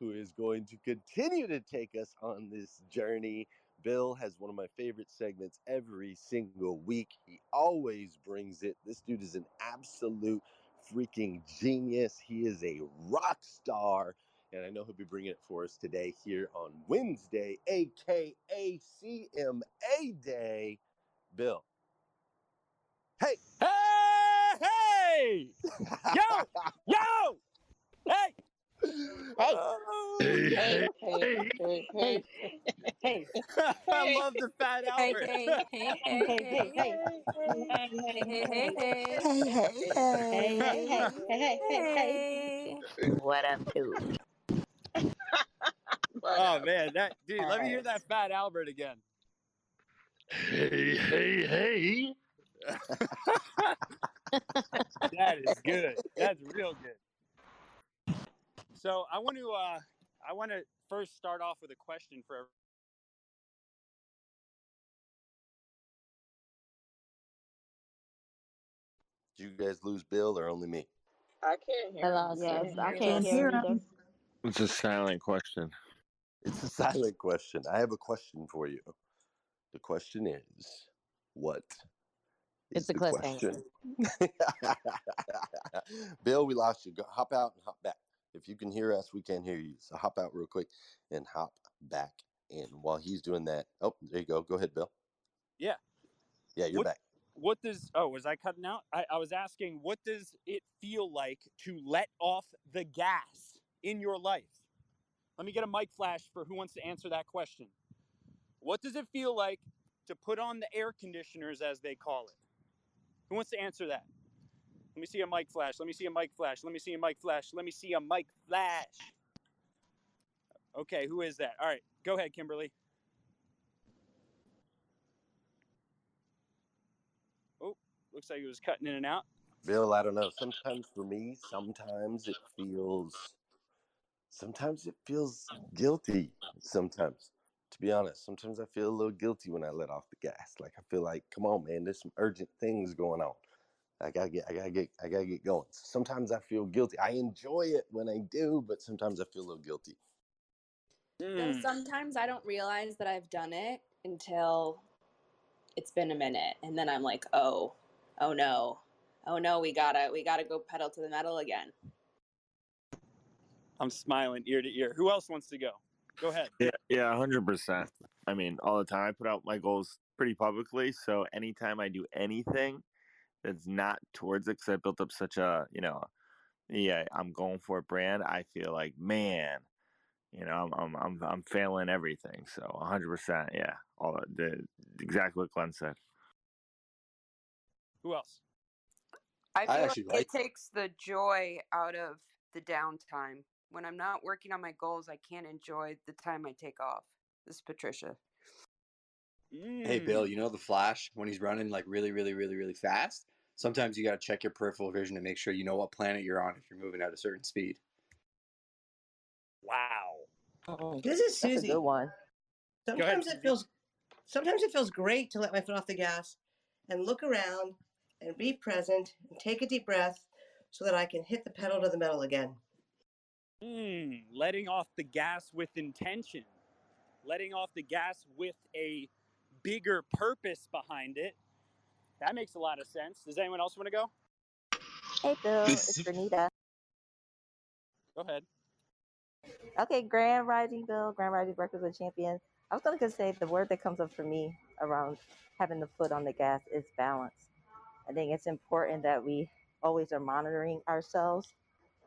who is going to continue to take us on this journey. Bill has one of my favorite segments every single week. He always brings it. This dude is an absolute freaking genius. He is a rock star. And I know he'll be bringing it for us today here on Wednesday, aka CMA Day. Bill. Hey! Hey! Hey! Yo! Yo! Hey! Hey. Oh, Hey, hey, hey, hey, hey, I love the fat Hey, Albert. hey, hey, hey, hey, hey, hey, hey, hey, hey, hey, hey, hey, hey, hey, hey, hey, hey. What up, dude? Oh man, that dude. Let me hear that fat Albert again. Hey, hey, hey. That is good. That's real good. So I want to uh I want to first start off with a question for everyone. Did you guys lose Bill or only me? I can't hear. Hello, him. yes, I can't hear him. It's a silent question. It's a silent question. I have a question for you. The question is, what is It's a cliffhanger. question? Bill, we lost you. Go, hop out and hop back. If you can hear us, we can't hear you. So hop out real quick and hop back in. While he's doing that, oh, there you go. Go ahead, Bill. Yeah. Yeah, you're What- back. What does oh was I cutting out? I, I was asking what does it feel like to let off the gas in your life? Let me get a mic flash for who wants to answer that question. What does it feel like to put on the air conditioners as they call it? Who wants to answer that? Let me see a mic flash. Let me see a mic flash. Let me see a mic flash. Let me see a mic flash. Okay, who is that? All right, go ahead, Kimberly. Oh, looks like it was cutting in and out. Bill, I don't know. Sometimes for me, sometimes it feels, sometimes it feels guilty. Sometimes, to be honest, sometimes I feel a little guilty when I let off the gas. Like I feel like, come on, man, there's some urgent things going on. I gotta get, I gotta get, I gotta get going. Sometimes I feel guilty. I enjoy it when I do, but sometimes I feel a little guilty. And Hmm. sometimes I don't realize that I've done it until it's been a minute, and then I'm like, oh, oh no, oh no, we gotta, we gotta go pedal to the metal again. I'm smiling ear to ear. Who else wants to go? Go ahead. Yeah, yeah, hundred percent. I mean, all the time. I put out my goals pretty publicly, so anytime I do anything that's not towards it, because I built up such a, you know, yeah, I'm going for a brand. I feel like, man, you know, I'm I'm I'm, I'm failing everything. So hundred percent, yeah, all the exactly what Glenn said. Who else? I I feel actually like like it takes the joy out of the downtime. when I'm not working on my goals, I can't enjoy the time I take off. This is Patricia. Hey Bill, Mm. you know the Flash when he's running like really, really, really, really fast? Sometimes you gotta check your peripheral vision to make sure you know what planet you're on if you're moving at a certain speed. Wow. Oh, This is that's a Susie. good one. ahead, Sometimes it feels sometimes it feels great to let my foot off the gas and look around and be present and take a deep breath so that I can hit the pedal to the metal again. Mm, letting off the gas with intention, letting off the gas with a bigger purpose behind it. That makes a lot of sense. Does anyone else want to go? Hey, Bill, it's Renita. Go ahead. Okay, Grand Rising Bill, Grand Rising Breakfast with Champions. I was going to say the word that comes up for me around having the foot on the gas is balance. I think it's important that we always are monitoring ourselves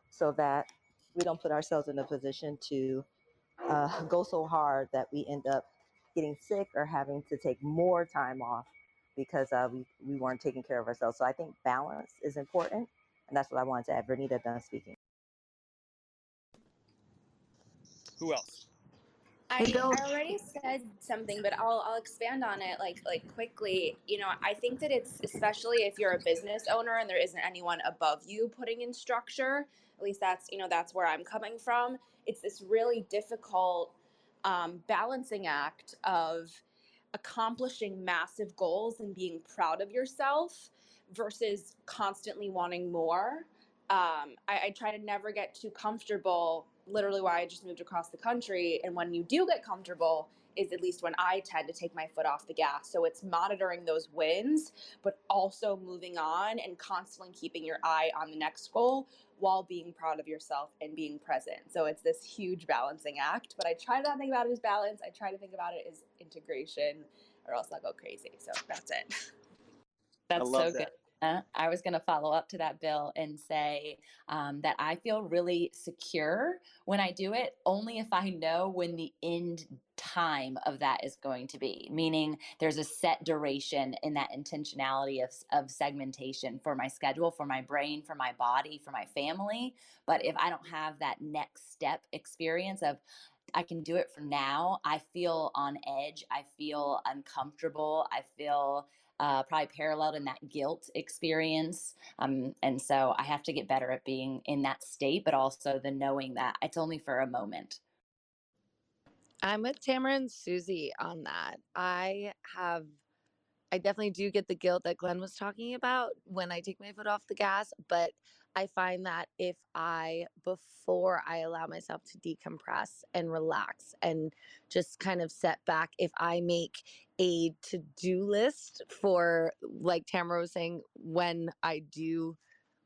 so that we don't put ourselves in a position to uh, go so hard that we end up getting sick or having to take more time off because uh, we, we weren't taking care of ourselves. So I think balance is important. And that's what I wanted to add. Vernita done speaking. Who else? I, I already said something, but I'll I'll expand on it like like quickly. You know, I think that it's especially if you're a business owner and there isn't anyone above you putting in structure. At least that's you know that's where I'm coming from. It's this really difficult um, balancing act of accomplishing massive goals and being proud of yourself versus constantly wanting more. Um, I, I try to never get too comfortable. Literally, why I just moved across the country. And when you do get comfortable, is at least when I tend to take my foot off the gas. So it's monitoring those wins, but also moving on and constantly keeping your eye on the next goal while being proud of yourself and being present. So it's this huge balancing act. But I try to not think about it as balance. I try to think about it as integration, or else I'll go crazy. So that's it. That's so that. good. Uh, I was going to follow up to that, Bill, and say um, that I feel really secure when I do it, only if I know when the end time of that is going to be. Meaning, there's a set duration in that intentionality of, of segmentation for my schedule, for my brain, for my body, for my family. But if I don't have that next step experience of, I can do it for now. I feel on edge. I feel uncomfortable. I feel uh, probably paralleled in that guilt experience. Um, and so I have to get better at being in that state, but also the knowing that it's only for a moment. I'm with Tamara and Susie on that. I have, I definitely do get the guilt that Glenn was talking about when I take my foot off the gas, but I find that if I, before I allow myself to decompress and relax and just kind of set back, if I make a to do list for, like Tamara was saying, when I do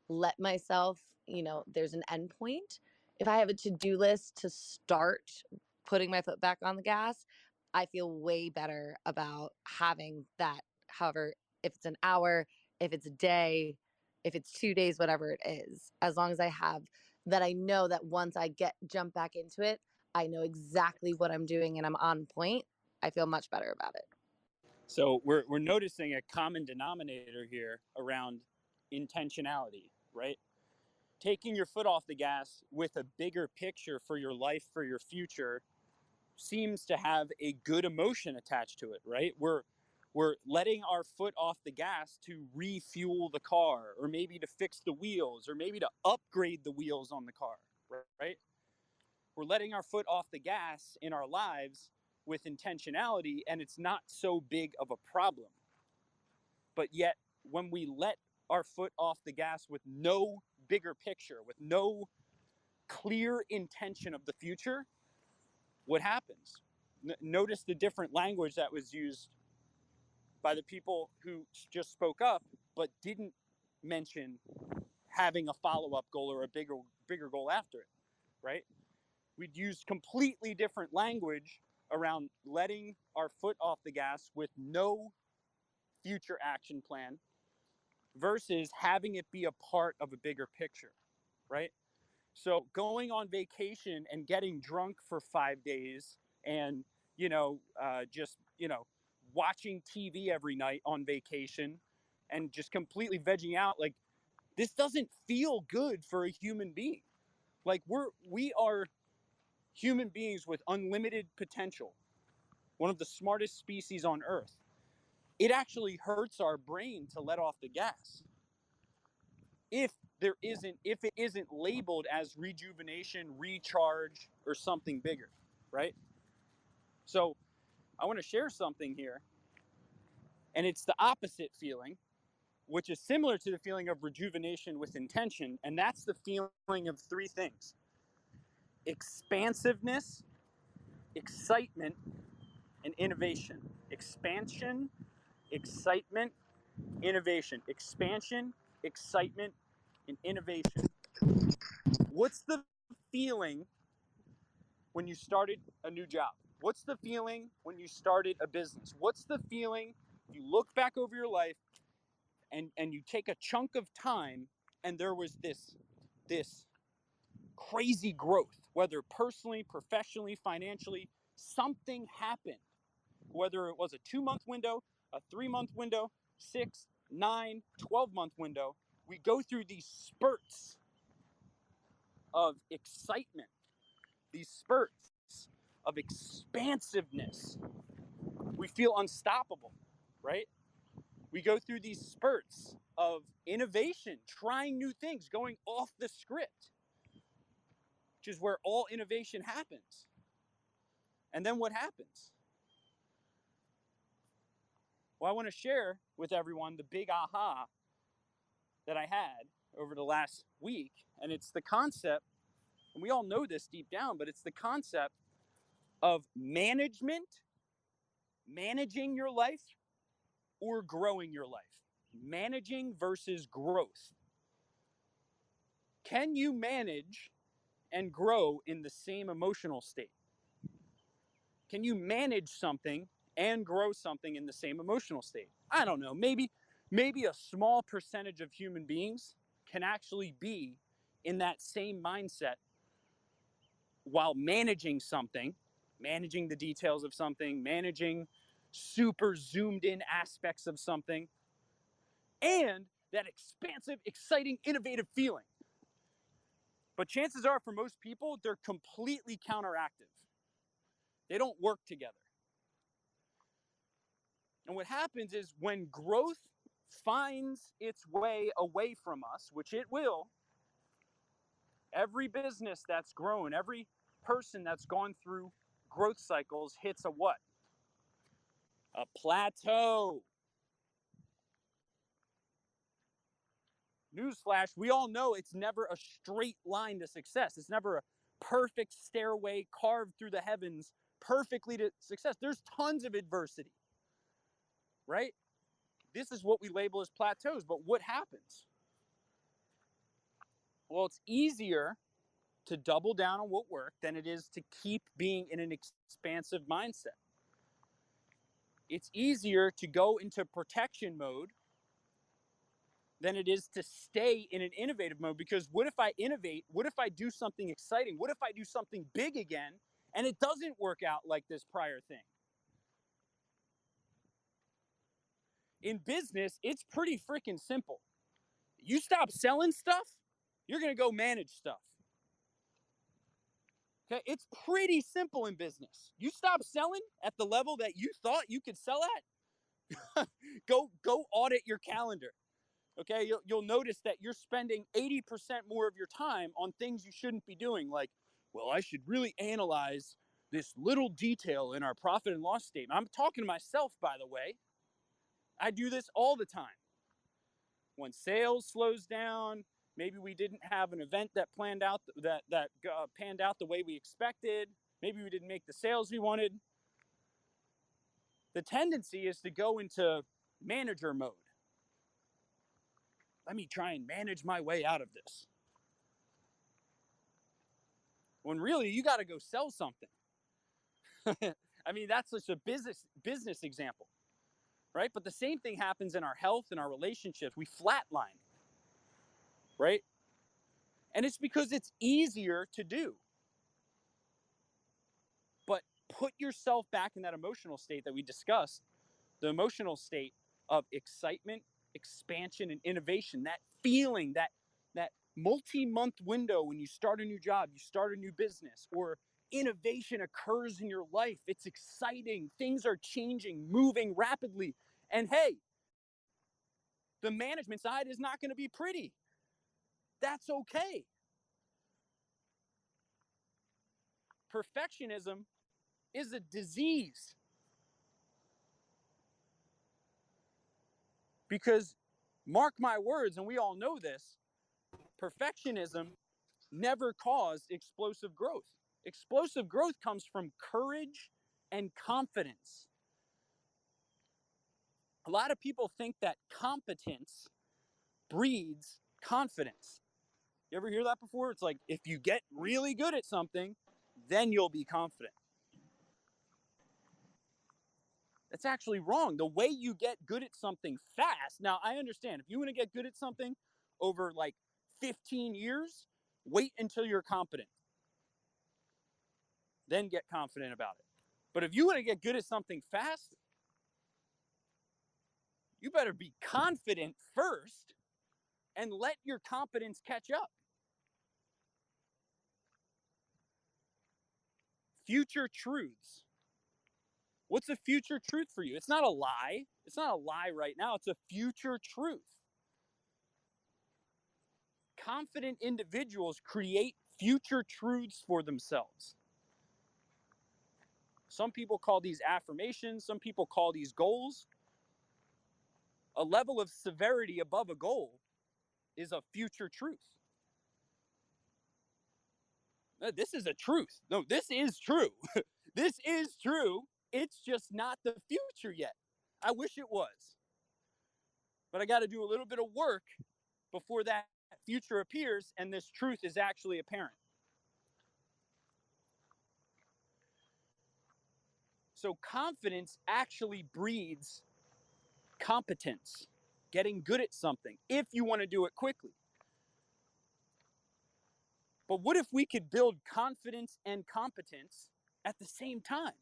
let myself, you know, there's an end point. If I have a to do list to start putting my foot back on the gas, I feel way better about having that. However, if it's an hour, if it's a day, if it's two days, whatever it is, as long as I have that, I know that once I get jump back into it, I know exactly what I'm doing and I'm on point. I feel much better about it. So we're we're noticing a common denominator here around intentionality, right? Taking your foot off the gas with a bigger picture for your life, for your future, seems to have a good emotion attached to it, right? We're we're letting our foot off the gas to refuel the car or maybe to fix the wheels or maybe to upgrade the wheels on the car, right? We're letting our foot off the gas in our lives with intentionality and it's not so big of a problem. But yet when we let our foot off the gas with no bigger picture, with no clear intention of the future, what happens? N- notice the different language that was used by the people who just spoke up but didn't mention having a follow-up goal or a bigger bigger goal after it right? We'd use completely different language around letting our foot off the gas with no future action plan versus having it be a part of a bigger picture right? So going on vacation and getting drunk for five days and you know uh, just you know watching tv every night on vacation and just completely vegging out like this doesn't feel good for a human being Like we're we are human beings with unlimited potential. One of the smartest species on earth. It actually hurts our brain to let off the gas. If there isn't if it isn't labeled as rejuvenation, recharge or something bigger, right? So, I want to share something here. And it's the opposite feeling which is similar to the feeling of rejuvenation with intention. And that's the feeling of three things expansiveness, excitement, and innovation. Expansion, excitement, innovation. Expansion, excitement, and innovation. What's the feeling when you started a new job? What's the feeling when you started a business? What's the feeling? You look back over your life and and you take a chunk of time and there was this this crazy growth whether personally professionally financially something happened. Whether it was a two month window a three month window six nine 12 month window we go through these spurts of excitement. These spurts of expansiveness we feel unstoppable right we go through these spurts of innovation, trying new things, going off the script, which is where all innovation happens. And then what happens? Well, I want to share with everyone the big aha that I had over the last week. And it's the concept, and we all know this deep down, but it's the concept of management, managing your life or growing your life? Managing versus growth. Can you manage and grow in the same emotional state? Can you manage something and grow something in the same emotional state? I don't know. Maybe maybe a small percentage of human beings can actually be in that same mindset while managing something, managing the details of something, managing super zoomed in aspects of something, and that expansive, exciting, innovative feeling. But chances are, for most people, they're completely counteractive. They don't work together. And what happens is when growth finds its way away from us, which it will, every business that's grown, every person that's gone through growth cycles hits a what? a plateau. Newsflash, we all know it's never a straight line to success. It's never a perfect stairway carved through the heavens perfectly to success. There's tons of adversity, right? This is what we label as plateaus, but what happens? Well, it's easier to double down on what worked than it is to keep being in an expansive mindset it's easier to go into protection mode than it is to stay in an innovative mode because what if I innovate? What if I do something exciting? What if I do something big again and it doesn't work out like this prior thing? In business, it's pretty freaking simple. You stop selling stuff, you're going to go manage stuff. Okay, it's pretty simple in business. You stop selling at the level that you thought you could sell at. go go audit your calendar. Okay, you'll, you'll notice that you're spending 80% more of your time on things you shouldn't be doing like, well, I should really analyze this little detail in our profit and loss statement. I'm talking to myself by the way. I do this all the time. When sales slows down, Maybe we didn't have an event that planned out that that uh, panned out the way we expected. Maybe we didn't make the sales we wanted. The tendency is to go into manager mode. Let me try and manage my way out of this. When really you got to go sell something. I mean, that's just a business business example. Right? But the same thing happens in our health and our relationships. We flatline right? And it's because it's easier to do. But put yourself back in that emotional state that we discussed the emotional state of excitement, expansion, and innovation, that feeling, that, that multi month window when you start a new job, you start a new business, or innovation occurs in your life. It's exciting. Things are changing, moving rapidly. And hey, the management side is not going to be pretty. That's okay. Perfectionism is a disease. Because, mark my words, and we all know this, perfectionism never caused explosive growth. Explosive growth comes from courage and confidence. A lot of people think that competence breeds confidence. You ever hear that before? It's like if you get really good at something, then you'll be confident. That's actually wrong. The way you get good at something fast. Now, I understand if you want to get good at something over like 15 years, wait until you're competent. Then get confident about it. But if you want to get good at something fast, you better be confident first and let your competence catch up. Future truths. What's a future truth for you? It's not a lie. It's not a lie right now. It's a future truth. Confident individuals create future truths for themselves. Some people call these affirmations, some people call these goals. A level of severity above a goal is a future truth. This is a truth. No, this is true. this is true. It's just not the future yet. I wish it was. But I got to do a little bit of work before that future appears and this truth is actually apparent. So, confidence actually breeds competence, getting good at something, if you want to do it quickly. But what if we could build confidence and competence at the same time?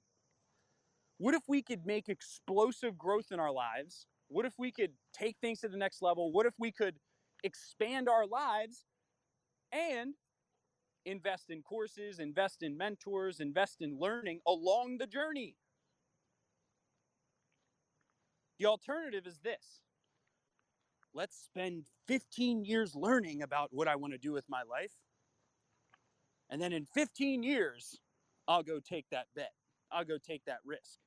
What if we could make explosive growth in our lives? What if we could take things to the next level? What if we could expand our lives and invest in courses, invest in mentors, invest in learning along the journey? The alternative is this let's spend 15 years learning about what I want to do with my life. And then in 15 years, I'll go take that bet. I'll go take that risk.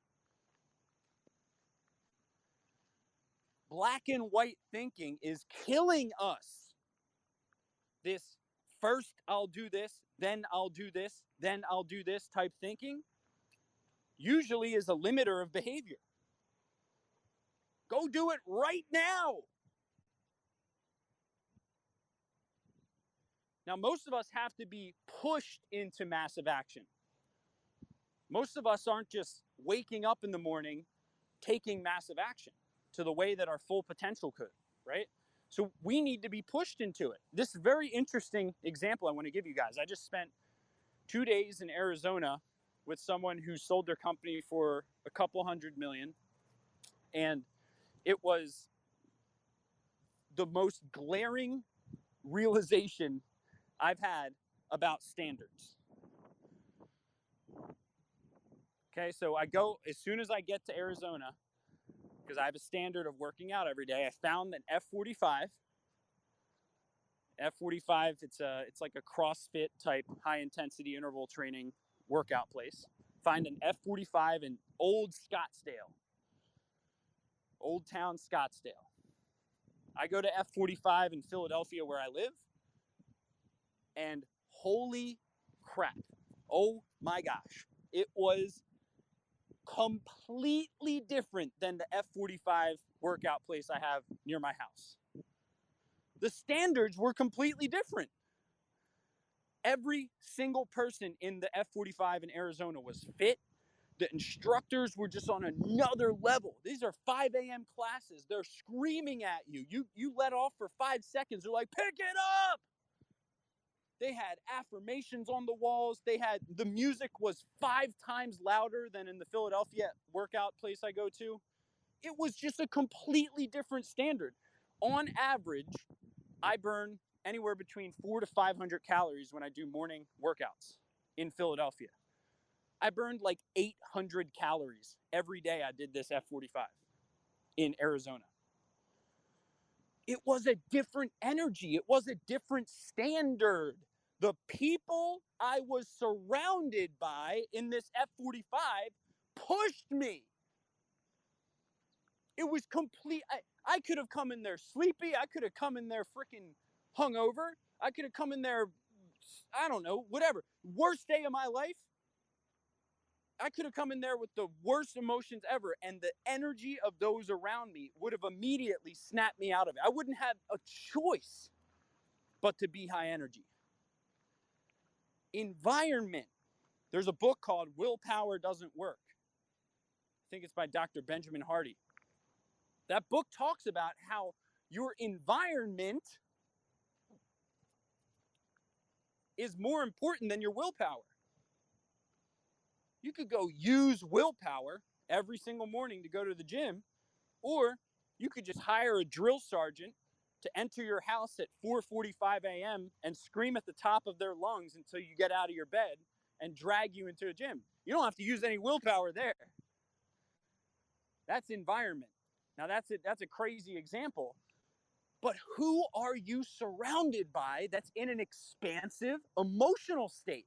Black and white thinking is killing us. This first I'll do this, then I'll do this, then I'll do this type thinking usually is a limiter of behavior. Go do it right now. Now, most of us have to be pushed into massive action. Most of us aren't just waking up in the morning taking massive action to the way that our full potential could, right? So we need to be pushed into it. This very interesting example I want to give you guys. I just spent two days in Arizona with someone who sold their company for a couple hundred million. And it was the most glaring realization I've had about standards. Okay, so I go as soon as I get to Arizona, because I have a standard of working out every day. I found an F45. F45, it's a it's like a CrossFit type high intensity interval training workout place. Find an F45 in Old Scottsdale. Old Town Scottsdale. I go to F45 in Philadelphia where I live. And holy crap. Oh my gosh. It was completely different than the F45 workout place I have near my house. The standards were completely different. Every single person in the F45 in Arizona was fit. The instructors were just on another level. These are 5 a.m. classes. They're screaming at you. You you let off for five seconds. They're like, pick it up. They had affirmations on the walls. They had the music was five times louder than in the Philadelphia workout place I go to. It was just a completely different standard. On average, I burn anywhere between four to 500 calories when I do morning workouts in Philadelphia. I burned like 800 calories every day I did this F45 in Arizona. It was a different energy, it was a different standard. The people I was surrounded by in this F45 pushed me. It was complete. I, I could have come in there sleepy. I could have come in there freaking hungover. I could have come in there, I don't know, whatever. Worst day of my life. I could have come in there with the worst emotions ever, and the energy of those around me would have immediately snapped me out of it. I wouldn't have a choice but to be high energy. Environment. There's a book called Willpower Doesn't Work. I think it's by Dr. Benjamin Hardy. That book talks about how your environment is more important than your willpower. You could go use willpower every single morning to go to the gym, or you could just hire a drill sergeant to enter your house at 4:45 a.m. and scream at the top of their lungs until you get out of your bed and drag you into a gym. You don't have to use any willpower there. That's environment. Now that's it that's a crazy example. But who are you surrounded by that's in an expansive emotional state?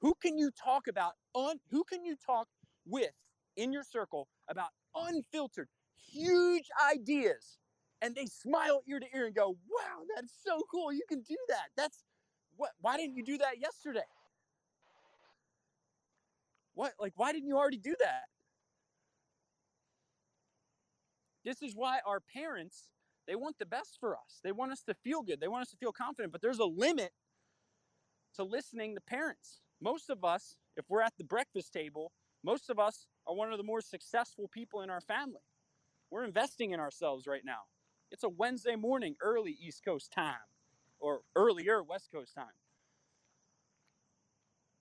Who can you talk about un, who can you talk with in your circle about unfiltered huge ideas and they smile ear to ear and go, "Wow, that's so cool. You can do that." That's what why didn't you do that yesterday? What like why didn't you already do that? This is why our parents, they want the best for us. They want us to feel good. They want us to feel confident, but there's a limit to listening to parents. Most of us, if we're at the breakfast table, most of us are one of the more successful people in our family. We're investing in ourselves right now. It's a Wednesday morning, early East Coast time, or earlier West Coast time.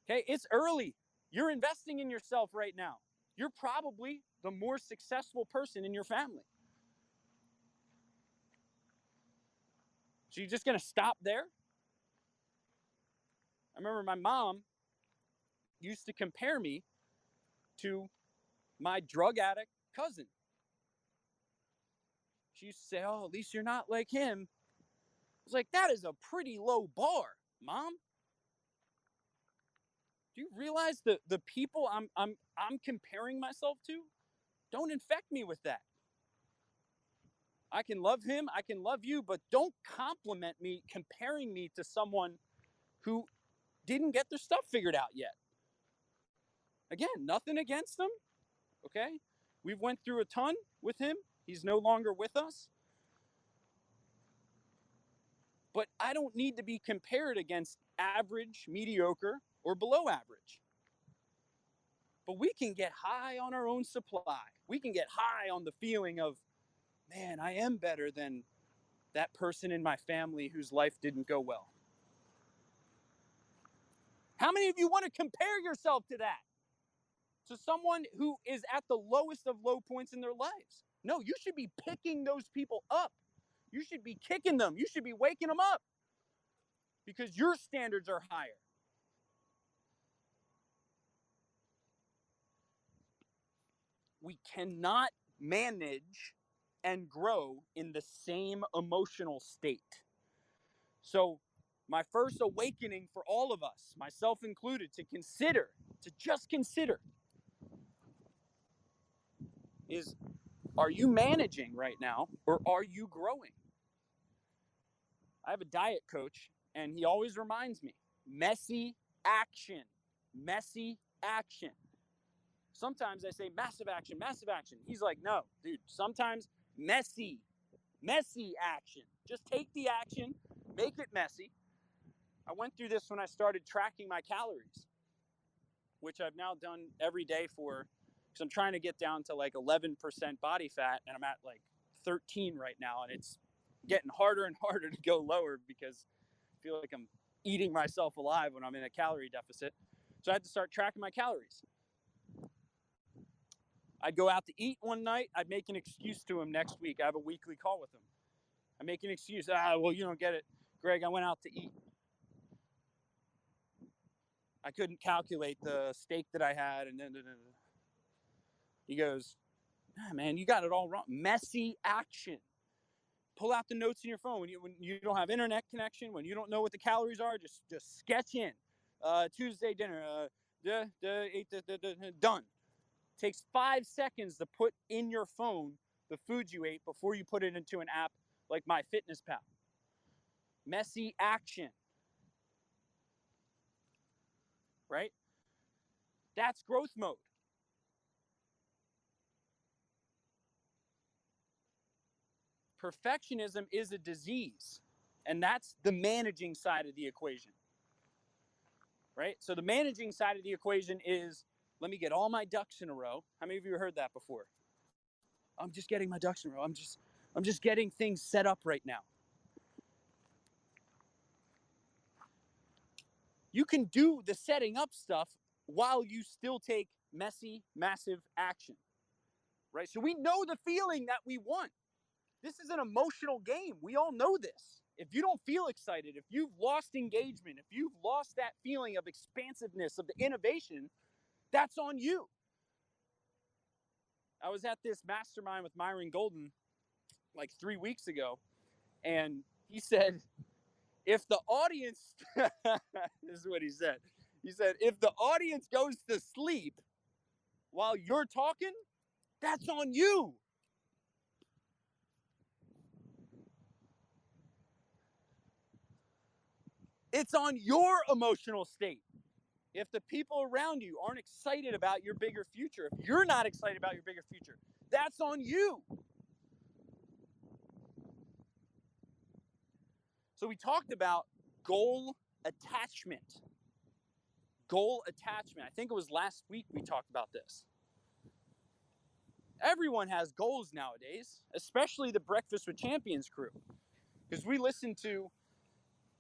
Okay, it's early. You're investing in yourself right now. You're probably the more successful person in your family. So you're just going to stop there? I remember my mom used to compare me to my drug addict cousin. She used to say, Oh, at least you're not like him. I was like, That is a pretty low bar, mom. Do you realize the, the people I'm, I'm, I'm comparing myself to? Don't infect me with that. I can love him, I can love you, but don't compliment me comparing me to someone who didn't get their stuff figured out yet. Again, nothing against them. Okay? We've went through a ton with him. He's no longer with us. But I don't need to be compared against average, mediocre, or below average. But we can get high on our own supply. We can get high on the feeling of man, I am better than that person in my family whose life didn't go well. How many of you want to compare yourself to that? To someone who is at the lowest of low points in their lives? No, you should be picking those people up. You should be kicking them. You should be waking them up because your standards are higher. We cannot manage and grow in the same emotional state. So, my first awakening for all of us, myself included, to consider, to just consider, is are you managing right now or are you growing? I have a diet coach and he always reminds me messy action, messy action. Sometimes I say massive action, massive action. He's like, no, dude, sometimes messy, messy action. Just take the action, make it messy. I went through this when I started tracking my calories, which I've now done every day for, because I'm trying to get down to like 11% body fat, and I'm at like 13 right now, and it's getting harder and harder to go lower because I feel like I'm eating myself alive when I'm in a calorie deficit. So I had to start tracking my calories. I'd go out to eat one night. I'd make an excuse to him next week. I have a weekly call with him. I make an excuse. Ah, well, you don't get it, Greg. I went out to eat. I couldn't calculate the steak that I had, and then he goes, ah, "Man, you got it all wrong. Messy action. Pull out the notes in your phone when you when you don't have internet connection, when you don't know what the calories are. Just just sketch in. Uh, Tuesday dinner. Uh, duh, duh, eight, duh, duh, duh, done. Takes five seconds to put in your phone the food you ate before you put it into an app like MyFitnessPal. Messy action. Right? That's growth mode. Perfectionism is a disease, and that's the managing side of the equation. Right? So, the managing side of the equation is let me get all my ducks in a row. How many of you heard that before? I'm just getting my ducks in a row. I'm just I'm just getting things set up right now. You can do the setting up stuff while you still take messy, massive action. Right? So we know the feeling that we want. This is an emotional game. We all know this. If you don't feel excited, if you've lost engagement, if you've lost that feeling of expansiveness, of the innovation, that's on you. I was at this mastermind with Myron Golden like three weeks ago, and he said, if the audience, this is what he said. He said, if the audience goes to sleep while you're talking, that's on you. It's on your emotional state. If the people around you aren't excited about your bigger future, if you're not excited about your bigger future, that's on you. So we talked about goal attachment. Goal attachment. I think it was last week we talked about this. Everyone has goals nowadays, especially the Breakfast with Champions crew, because we listen to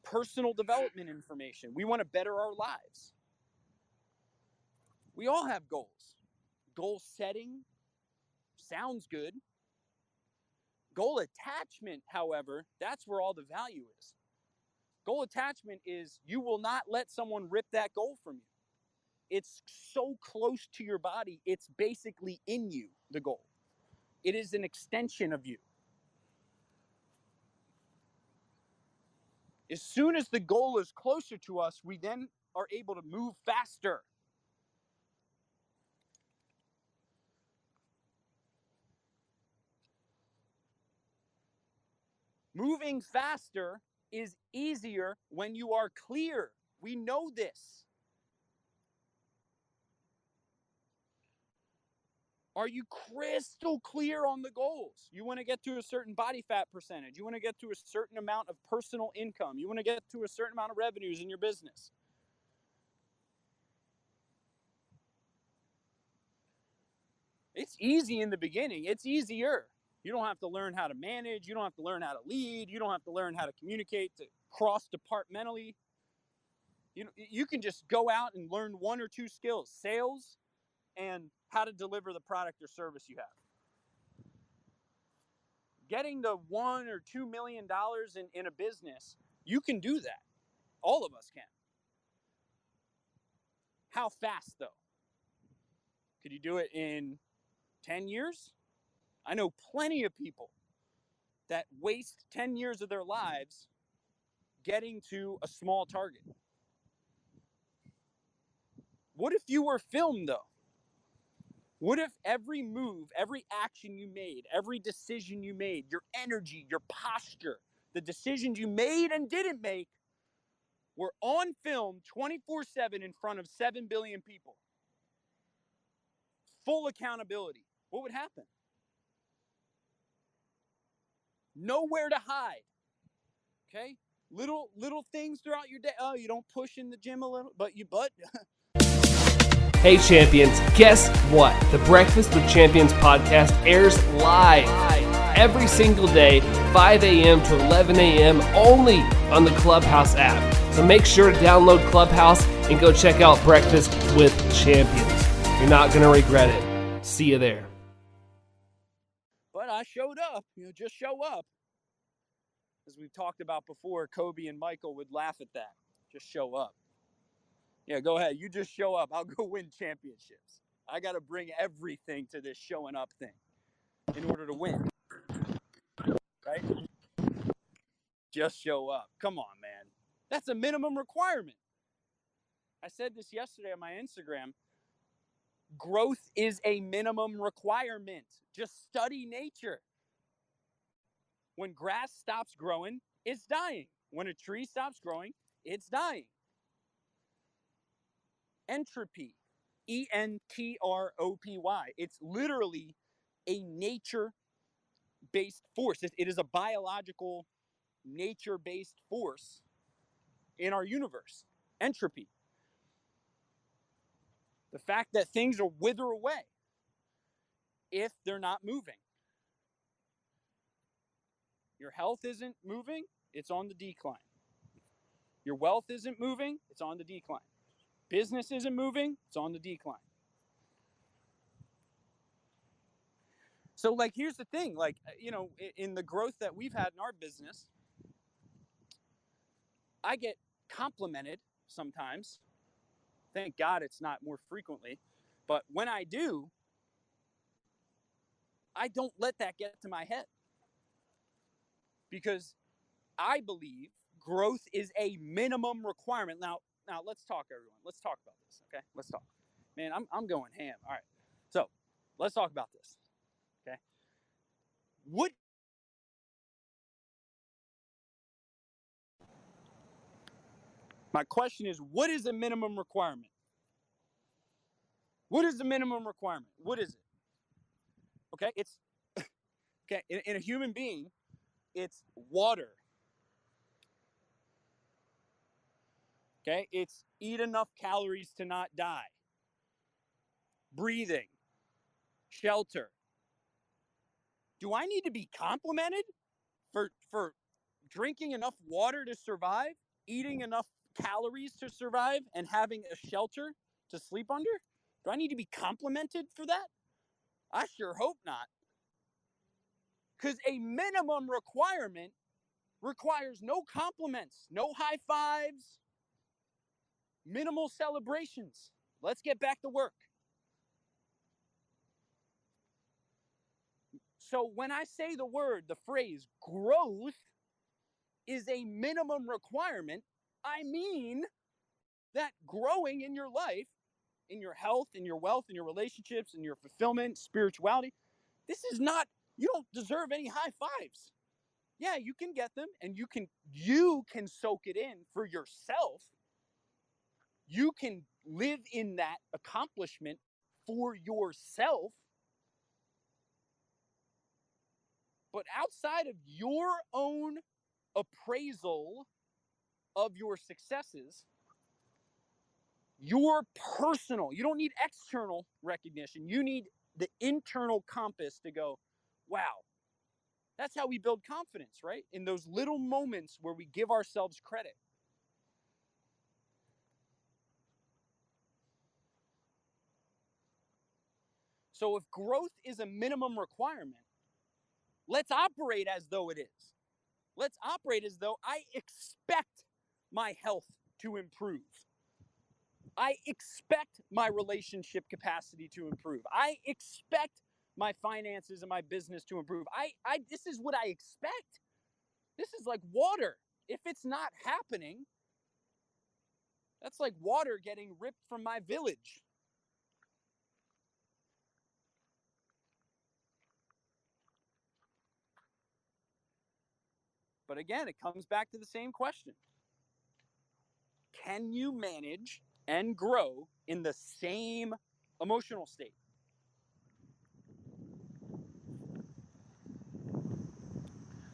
personal development information. We want to better our lives. We all have goals. Goal setting sounds good. Goal attachment, however, that's where all the value is. Goal attachment is you will not let someone rip that goal from you. It's so close to your body, it's basically in you, the goal. It is an extension of you. As soon as the goal is closer to us, we then are able to move faster. Moving faster is easier when you are clear. We know this. Are you crystal clear on the goals? You want to get to a certain body fat percentage. You want to get to a certain amount of personal income. You want to get to a certain amount of revenues in your business. It's easy in the beginning, it's easier. You don't have to learn how to manage. You don't have to learn how to lead. You don't have to learn how to communicate to cross departmentally. You know, you can just go out and learn one or two skills, sales and how to deliver the product or service you have. Getting the one or two million dollars in, in a business, you can do that. All of us can. How fast though? Could you do it in 10 years? I know plenty of people that waste 10 years of their lives getting to a small target. What if you were filmed though? What if every move, every action you made, every decision you made, your energy, your posture, the decisions you made and didn't make were on film 24 7 in front of 7 billion people? Full accountability. What would happen? nowhere to hide. Okay? Little little things throughout your day. Oh, you don't push in the gym a little, but you but Hey champions, guess what? The Breakfast with Champions podcast airs live every single day, 5 a.m. to 11 a.m. only on the Clubhouse app. So make sure to download Clubhouse and go check out Breakfast with Champions. You're not going to regret it. See you there. But I showed up, you know, just show up. As we've talked about before, Kobe and Michael would laugh at that. Just show up. Yeah, go ahead. You just show up. I'll go win championships. I got to bring everything to this showing up thing in order to win. Right? Just show up. Come on, man. That's a minimum requirement. I said this yesterday on my Instagram. Growth is a minimum requirement. Just study nature. When grass stops growing, it's dying. When a tree stops growing, it's dying. Entropy, E N T R O P Y. It's literally a nature based force. It, it is a biological, nature based force in our universe. Entropy. The fact that things will wither away if they're not moving. Your health isn't moving, it's on the decline. Your wealth isn't moving, it's on the decline. Business isn't moving, it's on the decline. So, like, here's the thing like, uh, you know, in the growth that we've had in our business, I get complimented sometimes. Thank God it's not more frequently. But when I do, I don't let that get to my head because I believe growth is a minimum requirement. Now, now let's talk, everyone. Let's talk about this, okay? Let's talk. Man, I'm, I'm going ham. All right. So let's talk about this, okay? Would my question is what is a minimum requirement? What is the minimum requirement? What is it? Okay, it's okay in, in a human being, it's water. Okay, it's eat enough calories to not die. Breathing, shelter. Do I need to be complimented for for drinking enough water to survive, eating enough calories to survive, and having a shelter to sleep under? Do I need to be complimented for that? I sure hope not. Because a minimum requirement requires no compliments, no high fives, minimal celebrations. Let's get back to work. So when I say the word, the phrase growth is a minimum requirement, I mean that growing in your life, in your health, in your wealth, in your relationships, in your fulfillment, spirituality, this is not you don't deserve any high fives. Yeah, you can get them and you can you can soak it in for yourself. You can live in that accomplishment for yourself. But outside of your own appraisal of your successes, your personal, you don't need external recognition. You need the internal compass to go, wow. That's how we build confidence, right? In those little moments where we give ourselves credit. So, if growth is a minimum requirement, let's operate as though it is. Let's operate as though I expect my health to improve. I expect my relationship capacity to improve. I expect my finances and my business to improve. I, I this is what I expect. This is like water. If it's not happening, that's like water getting ripped from my village. But again, it comes back to the same question. Can you manage and grow in the same emotional state?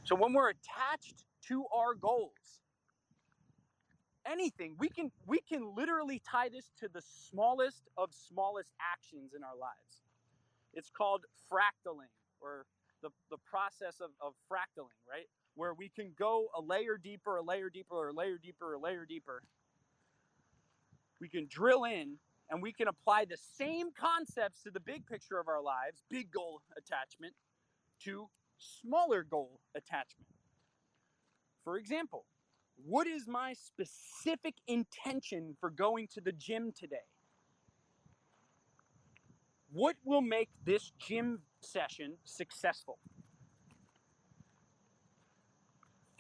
So when we're attached to our goals, anything, we can we can literally tie this to the smallest of smallest actions in our lives. It's called fractaling or the, the process of, of fractaling, right? Where we can go a layer deeper, a layer deeper, a layer deeper, a layer deeper. We can drill in and we can apply the same concepts to the big picture of our lives, big goal attachment, to smaller goal attachment. For example, what is my specific intention for going to the gym today? What will make this gym session successful?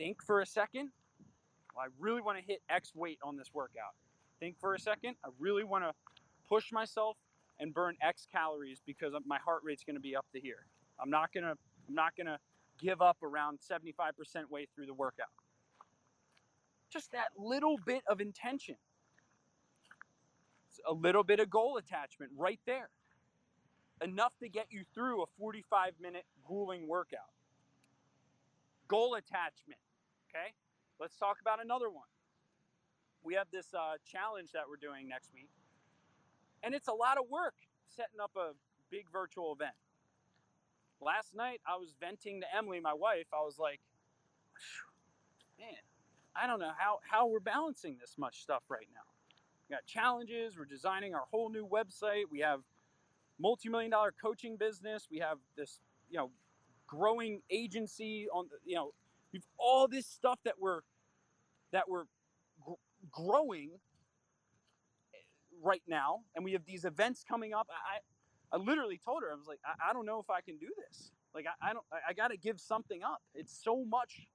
Think for a second. Well, I really want to hit X weight on this workout. Think for a second. I really want to push myself and burn X calories because my heart rate's going to be up to here. I'm not going to I'm not going to give up around 75% way through the workout. Just that little bit of intention. It's a little bit of goal attachment right there. Enough to get you through a 45 minute grueling workout. Goal attachment. Okay? Let's talk about another one. We have this uh, challenge that we're doing next week, and it's a lot of work setting up a big virtual event. Last night, I was venting to Emily, my wife. I was like, man, I don't know how, how we're balancing this much stuff right now. We got challenges, we're designing our whole new website, we have multi-million dollar coaching business, we have this, you know, growing agency on you know, we've all this stuff that we're that we're gr- growing eh, right now and we have these events coming up. I i literally told her i was like i, I don't know if i can do this. Like i, I don't i, I got to give something up. It's so much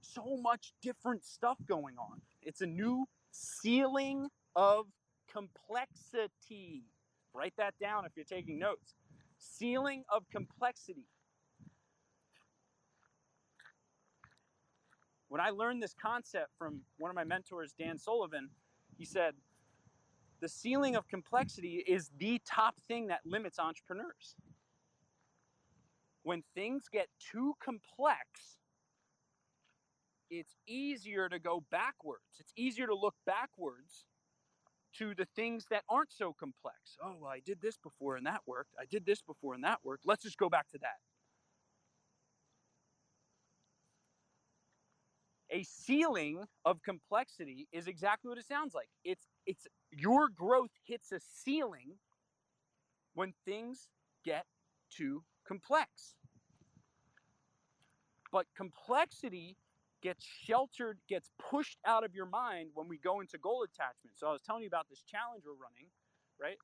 so much different stuff going on. It's a new ceiling of complexity. Write that down if you're taking notes. Ceiling of complexity when i learned this concept from one of my mentors dan sullivan he said the ceiling of complexity is the top thing that limits entrepreneurs. When things get too complex, it's easier to go backwards. It's easier to look backwards to the things that aren't so complex. Oh, well, I did this before and that worked. I did this before and that worked. Let's just go back to that. A ceiling of complexity is exactly what it sounds like. It's it's your growth hits a ceiling when things get too complex. But complexity gets sheltered, gets pushed out of your mind when we go into goal attachment. So I was telling you about this challenge we're running, right?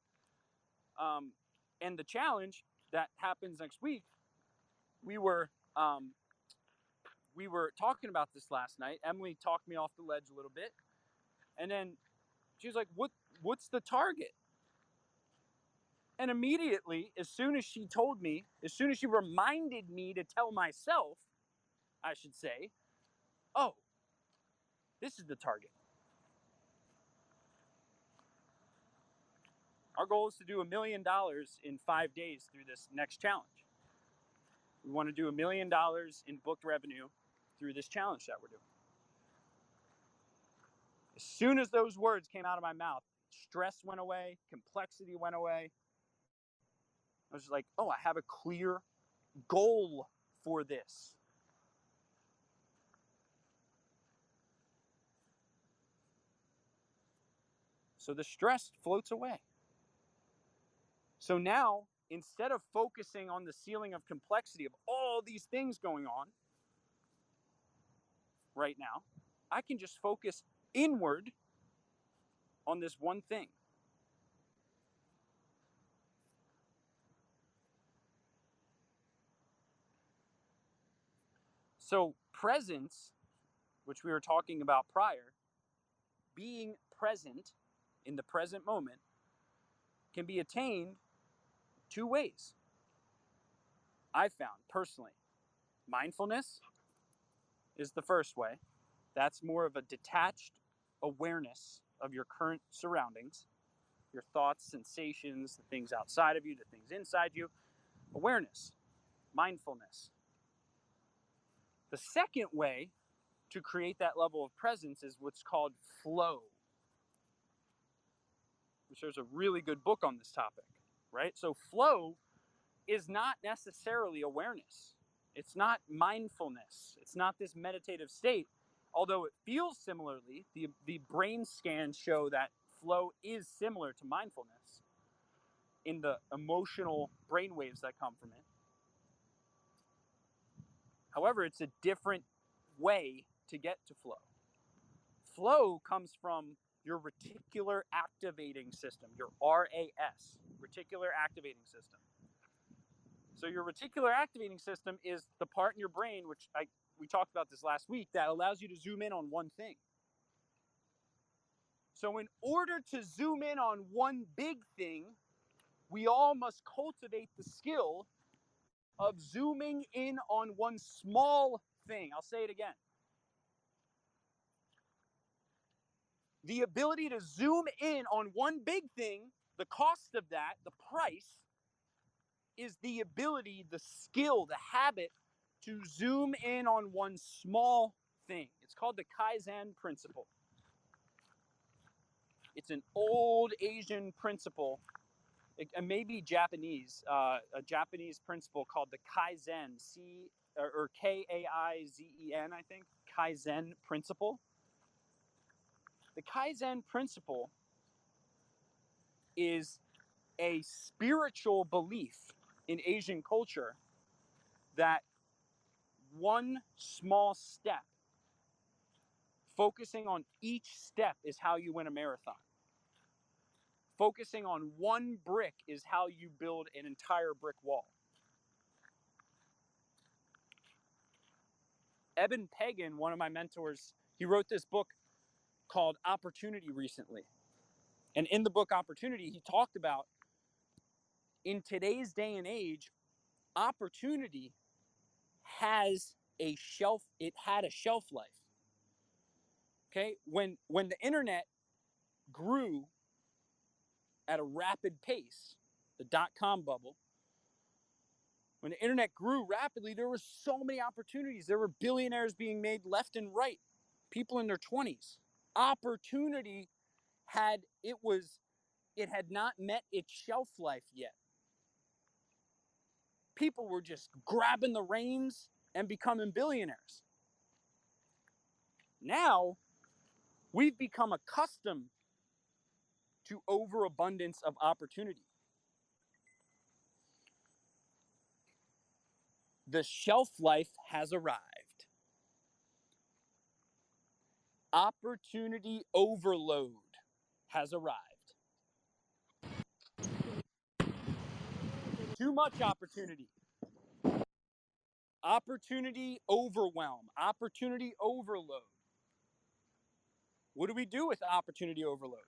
Um, and the challenge that happens next week, we were um, we were talking about this last night. Emily talked me off the ledge a little bit, and then she was like, "What? What's the target?" And immediately, as soon as she told me, as soon as she reminded me to tell myself, I should say, "Oh, this is the target." Our goal is to do a million dollars in five days through this next challenge. We want to do a million dollars in booked revenue through this challenge that we're doing. As soon as those words came out of my mouth, stress went away, complexity went away. I was like, oh, I have a clear goal for this. So the stress floats away. So now, instead of focusing on the ceiling of complexity of all these things going on right now, I can just focus inward on this one thing. So, presence, which we were talking about prior, being present in the present moment, can be attained two ways. I've found personally. Mindfulness is the first way. That's more of a detached awareness of your current surroundings, your thoughts, sensations, the things outside of you, the things inside you. Awareness, mindfulness. The second way to create that level of presence is what's called flow, which there's a really good book on this topic, right? So, flow is not necessarily awareness, it's not mindfulness, it's not this meditative state although it feels similarly, the, the brain scans show that flow is similar to mindfulness in the emotional brain waves that come from it. However, it's a different way to get to flow. Flow comes from your reticular activating system, your RAS, reticular activating system. So your reticular activating system is the part in your brain which I we talked about this last week that allows you to zoom in on one thing. So in order to zoom in on one big thing, we all must cultivate the skill of zooming in on one small thing. I'll say it again. The ability to zoom in on one big thing, the cost of that, the price, is the ability, the skill, the habit to zoom in on one small thing. It's called the Kaizen principle. It's an old Asian principle, it, it may be Japanese, uh, a Japanese principle called the Kaizen, C or, or K A I Z E N, I think, Kaizen principle. The Kaizen principle is a spiritual belief in Asian culture that one small step, focusing on each step, is how you win a marathon. Focusing on one brick is how you build an entire brick wall. Eben Pagan, one of my mentors, he wrote this book called Opportunity recently. And in the book Opportunity, he talked about in today's day and age, opportunity has a shelf it had a shelf life. Okay? When when the internet grew at a rapid pace, the dot com bubble, when the internet grew rapidly, there were so many opportunities. There were billionaires being made left and right, people in their 20s. Opportunity had, it was, it had not met its shelf life yet. People were just grabbing the reins and becoming billionaires. Now, we've become accustomed to overabundance of opportunity. The shelf life has arrived. Opportunity overload has arrived. Too much opportunity. Opportunity overwhelm, opportunity overload. What do we do with opportunity overload?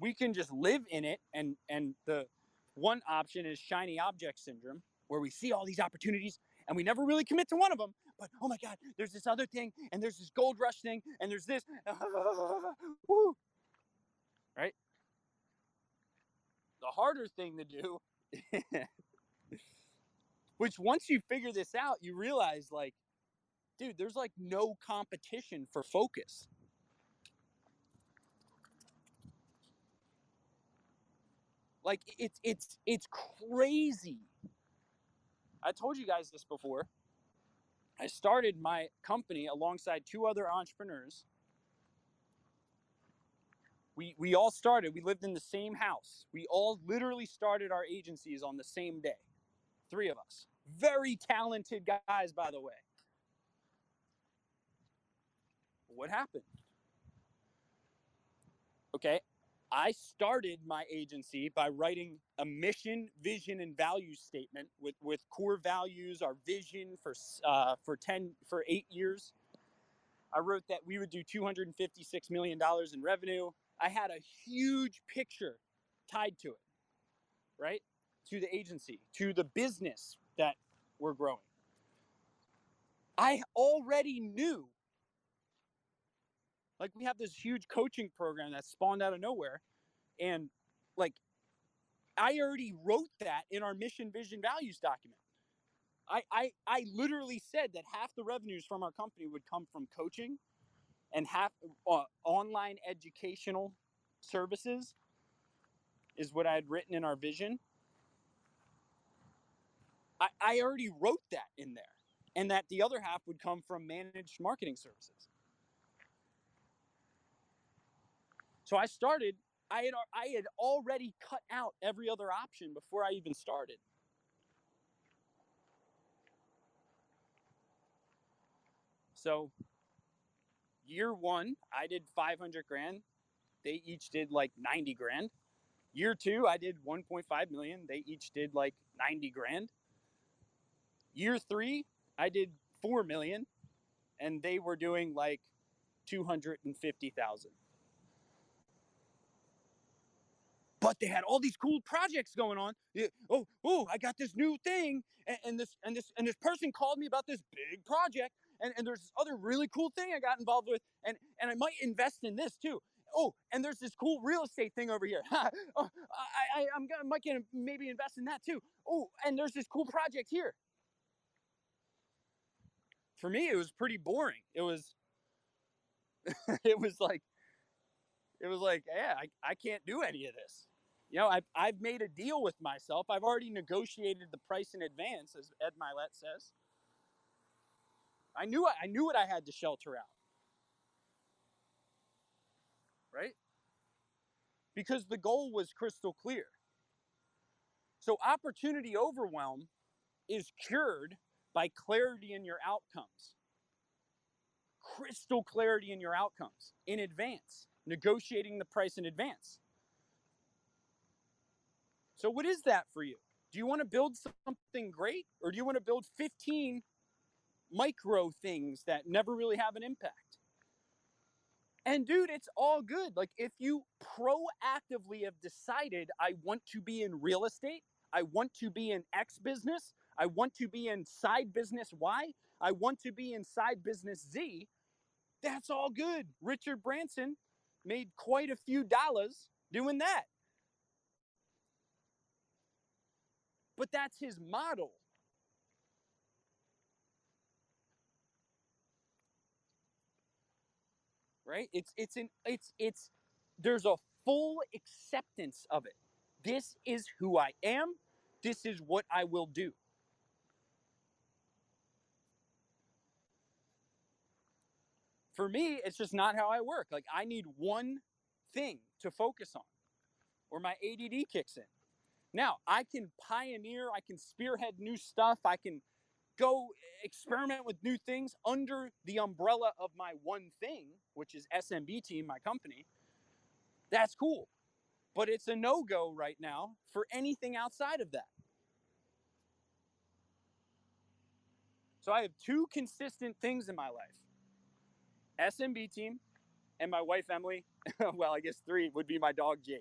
We can just live in it and and the one option is shiny object syndrome where we see all these opportunities and we never really commit to one of them. But oh my God, there's this other thing, and there's this gold rush thing, and there's this. Right? The harder thing to do, which once you figure this out, you realize like, dude, there's like no competition for focus. Like it's it's it's crazy. I told you guys this before. I started my company alongside two other entrepreneurs. We we all started, we lived in the same house. We all literally started our agencies on the same day. Three of us. Very talented guys, by the way. What happened? Okay, I started my agency by writing a mission, vision, and value statement with, with core values, our vision for uh, for ten for eight years. I wrote that we would do 256 million dollars in revenue. I had a huge picture tied to it, right? To the agency, to the business that we're growing. I already knew like we have this huge coaching program that spawned out of nowhere and like i already wrote that in our mission vision values document I, I i literally said that half the revenues from our company would come from coaching and half uh, online educational services is what i had written in our vision I, I already wrote that in there and that the other half would come from managed marketing services So I started, I had, I had already cut out every other option before I even started. So year one, I did 500 grand. They each did like 90 grand. Year two, I did 1.5 million. They each did like 90 grand. Year three, I did 4 million and they were doing like 250,000. But they had all these cool projects going on. Oh, oh, I got this new thing, and, and this and this and this person called me about this big project, and, and there's this other really cool thing I got involved with, and and I might invest in this too. Oh, and there's this cool real estate thing over here. oh, I, I I'm gonna I might gonna maybe invest in that too. Oh, and there's this cool project here. For me, it was pretty boring. It was it was like it was like, yeah, I, I can't do any of this. You know, I've, I've made a deal with myself. I've already negotiated the price in advance, as Ed Mylett says. I knew I knew what I had to shelter out. Right? Because the goal was crystal clear. So opportunity overwhelm is cured by clarity in your outcomes. Crystal clarity in your outcomes in advance, negotiating the price in advance. So, what is that for you? Do you want to build something great or do you want to build 15 micro things that never really have an impact? And, dude, it's all good. Like, if you proactively have decided, I want to be in real estate, I want to be in X business, I want to be in side business Y, I want to be in side business Z, that's all good. Richard Branson made quite a few dollars doing that. But that's his model. Right? It's it's an it's it's there's a full acceptance of it. This is who I am. This is what I will do. For me, it's just not how I work. Like I need one thing to focus on or my ADD kicks in. Now, I can pioneer, I can spearhead new stuff, I can go experiment with new things under the umbrella of my one thing, which is SMB team, my company. That's cool. But it's a no go right now for anything outside of that. So I have two consistent things in my life SMB team and my wife Emily. well, I guess three would be my dog Jade.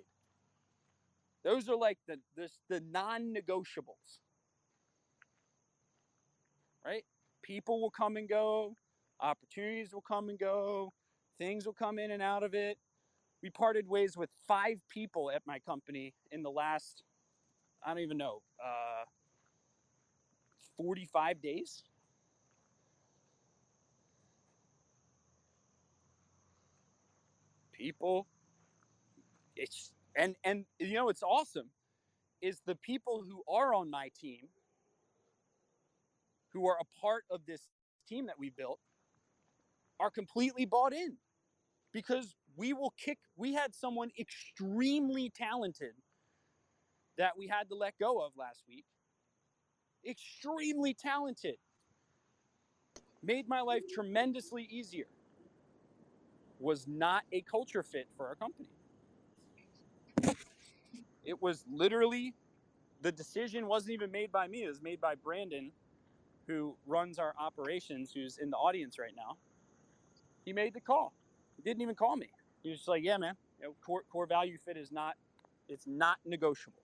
Those are like the the, the non-negotiables. Right? People will come and go, opportunities will come and go, things will come in and out of it. We parted ways with five people at my company in the last, I don't even know, uh, 45 days. People, it's and and you know it's awesome is the people who are on my team who are a part of this team that we built are completely bought in because we will kick we had someone extremely talented that we had to let go of last week extremely talented made my life tremendously easier was not a culture fit for our company it was literally the decision wasn't even made by me. It was made by Brandon, who runs our operations, who's in the audience right now. He made the call. He didn't even call me. He was just like, "Yeah, man, you know, core core value fit is not it's not negotiable."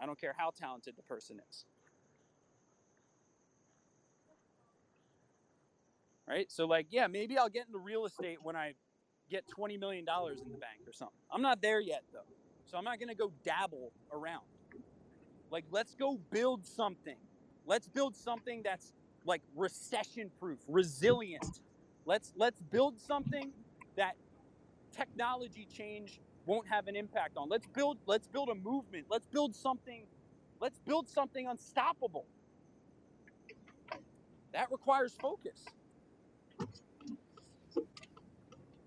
I don't care how talented the person is. Right? So like, yeah, maybe I'll get into real estate when I get $20 million in the bank or something. I'm not there yet though. So I'm not going to go dabble around. Like, let's go build something. Let's build something that's like recession proof, resilient. Let's let's build something that technology change won't have an impact on. Let's build let's build a movement. Let's build something let's build something unstoppable. That requires focus.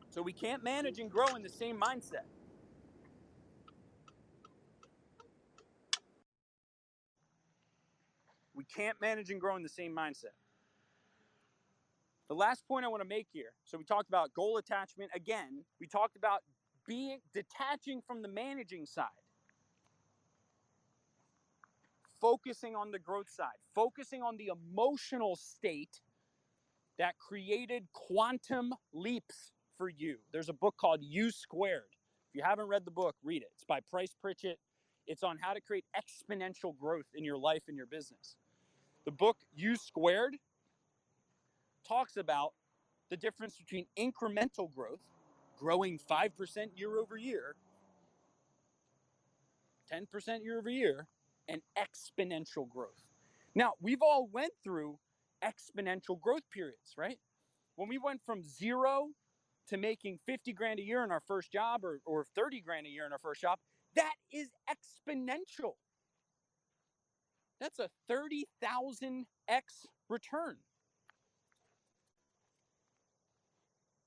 So we can't manage and grow in the same mindset. Can't manage and grow in the same mindset. The last point I want to make here. So we talked about goal attachment again. We talked about being detaching from the managing side. Focusing on the growth side, focusing on the emotional state that created quantum leaps for you. There's a book called U Squared. If you haven't read the book, read it. It's by Price Pritchett. It's on how to create exponential growth in your life and your business. The book U Squared talks about the difference between incremental growth, growing 5% year over year, 10% year over year, and exponential growth. Now, we've all went through exponential growth periods, right? When we went from zero to making 50 grand a year in our first job or, or 30 grand a year in our first job, that is exponential. That's a 30,000x return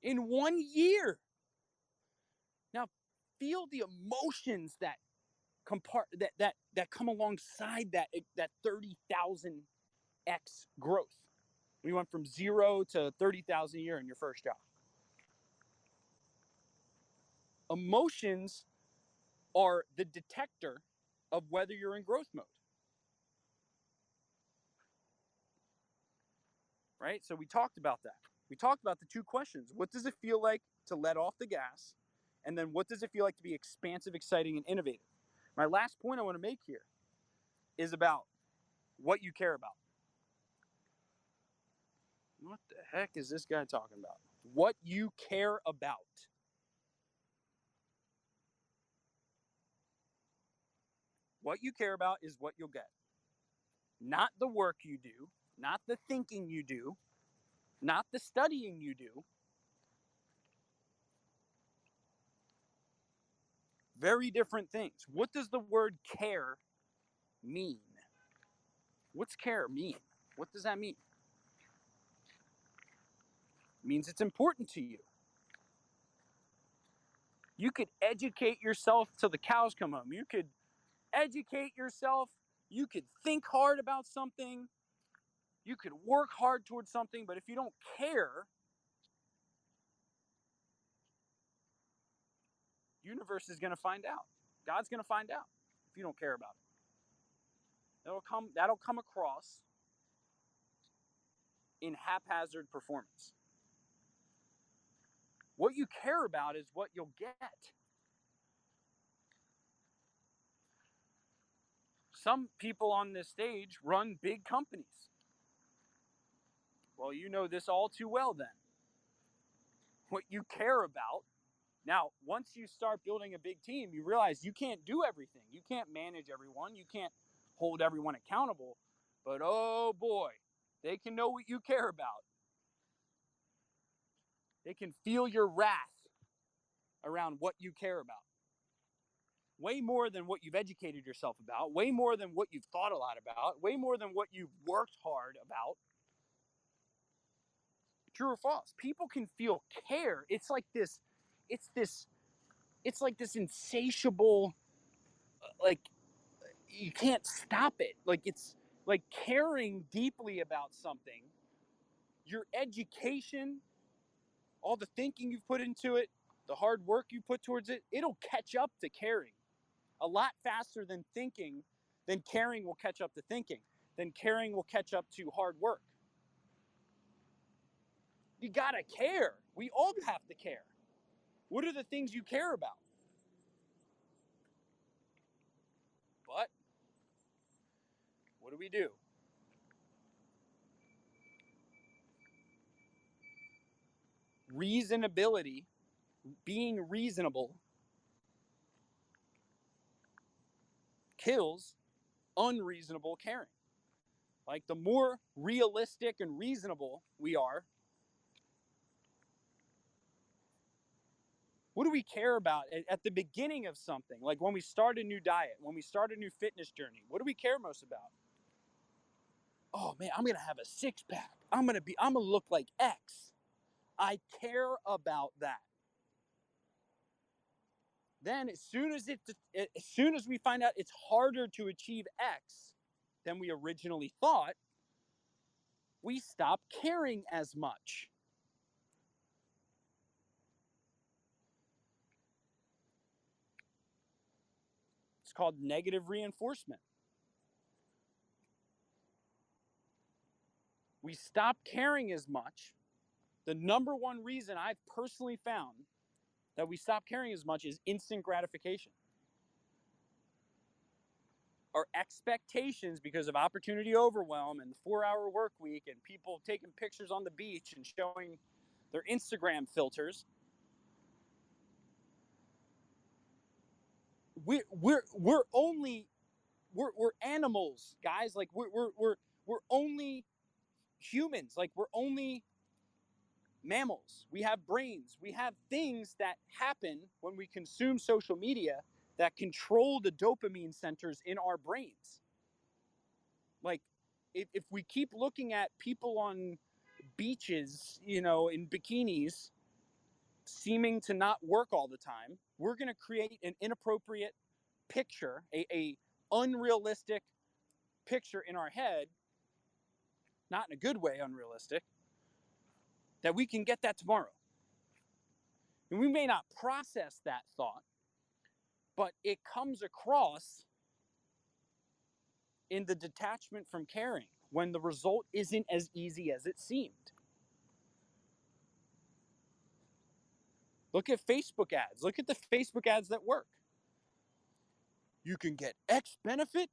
in one year. Now, feel the emotions that compart that that that come alongside that eh, that 30,000x growth. We went from 0 to 30,000 a year in your first job. Emotions are the detector of whether you're in growth mode. Right? So we talked about that. We talked about the two questions. What does it feel like to let off the gas? And then what does it feel like to be expansive, exciting, and innovative? My last point I want to make here is about what you care about. What the heck is this guy talking about? What you care about. What you care about is what you'll get. Not the work you do, not the thinking you do, not the studying you do. Very different things. What does the word care mean? What's care mean? What does that mean? It means it's important to you. You could educate yourself till the cows come home. You could educate yourself. You could think hard about something. You could work hard towards something, but if you don't care, universe is going to find out. God's going to find out if you don't care about it. That'll come that'll come across in haphazard performance. What you care about is what you'll get. Some people on this stage run big companies. Well, you know this all too well then. What you care about. Now, once you start building a big team, you realize you can't do everything. You can't manage everyone. You can't hold everyone accountable. But oh boy, they can know what you care about. They can feel your wrath around what you care about. Way more than what you've educated yourself about, way more than what you've thought a lot about, way more than what you've worked hard about. True or false? People can feel care. It's like this, it's this, it's like this insatiable, like, you can't stop it. Like, it's like caring deeply about something. Your education, all the thinking you've put into it, the hard work you put towards it, it'll catch up to caring a lot faster than thinking, then caring will catch up to thinking, then caring will catch up to hard work. You gotta care. We all have to care. What are the things you care about? But what do we do? Reasonability, being reasonable, kills unreasonable caring. Like the more realistic and reasonable we are, what do we care about at, the beginning of something? Like when we start a new diet, when we start a new fitness journey, what do we care most about? Oh man, I'm gonna have a six pack. I'm gonna be, I'm gonna look like X. I care about that. Then as soon as it as soon as we find out it's harder to achieve X, than we originally thought, we stop caring as much. Called negative reinforcement. We stop caring as much. The number one reason I've personally found that we stop caring as much is instant gratification. Our expectations, because of opportunity overwhelm and the four hour work week and people taking pictures on the beach and showing their Instagram filters, we, we're, we're only, we're, we're animals, guys. Like, we're, we're, we're, we're only humans. Like, we're only mammals. We have brains. We have things that happen when we consume social media that control the dopamine centers in our brains. Like, if, if we keep looking at people on beaches, you know, in bikinis, seeming to not work all the time, we're going to create an inappropriate picture, a, a unrealistic picture in our head, not in a good way, unrealistic, that we can get that tomorrow. And we may not process that thought, but it comes across in the detachment from caring when the result isn't as easy as it seemed. Look at Facebook ads. Look at the Facebook ads that work. You can get X benefit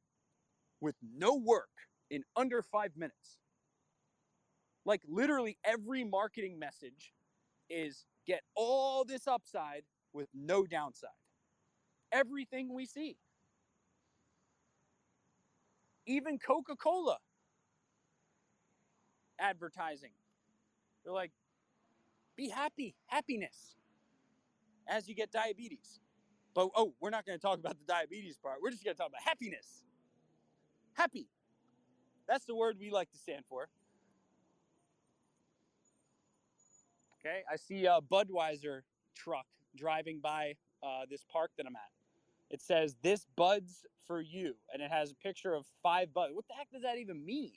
with no work in under five minutes. Like literally every marketing message is get all this upside with no downside. Everything we see. Even Coca Cola advertising. They're like, be happy, happiness as you get diabetes. But oh, we're not going to talk about the diabetes part. We're just going to talk about happiness. Happy. That's the word we like to stand for. Okay, I see a Budweiser truck driving by uh, this park that I'm at. It says, This Bud's for you. And it has a picture of five buds. What the heck does that even mean?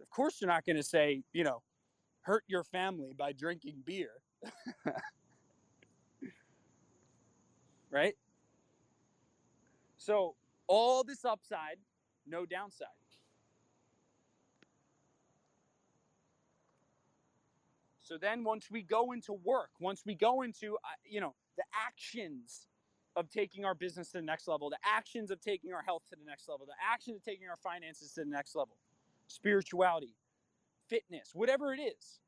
Of course, you're not going to say, you know, hurt your family by drinking beer. right? So, all this upside, no downside. So then once we go into work, once we go into uh, you know, the actions of taking our business to the next level, the actions of taking our health to the next level, the actions of taking our finances to the next level, spirituality, fitness, whatever it is.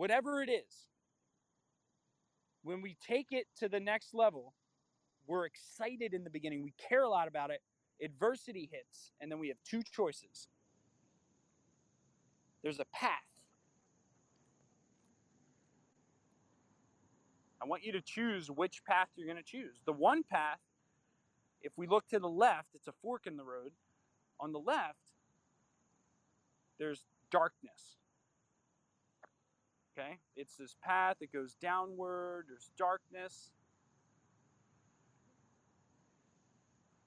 Whatever it is. When we take it to the next level, we're excited in the beginning. We care a lot about it. Adversity hits, and then we have two choices there's a path. I want you to choose which path you're going to choose. The one path, if we look to the left, it's a fork in the road. On the left, there's darkness. Okay? It's this path that goes downward, there's darkness.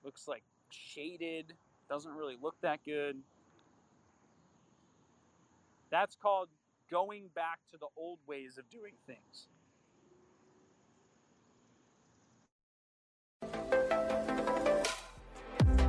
Looks like shaded, doesn't really look that good. That's called going back to the old ways of doing things.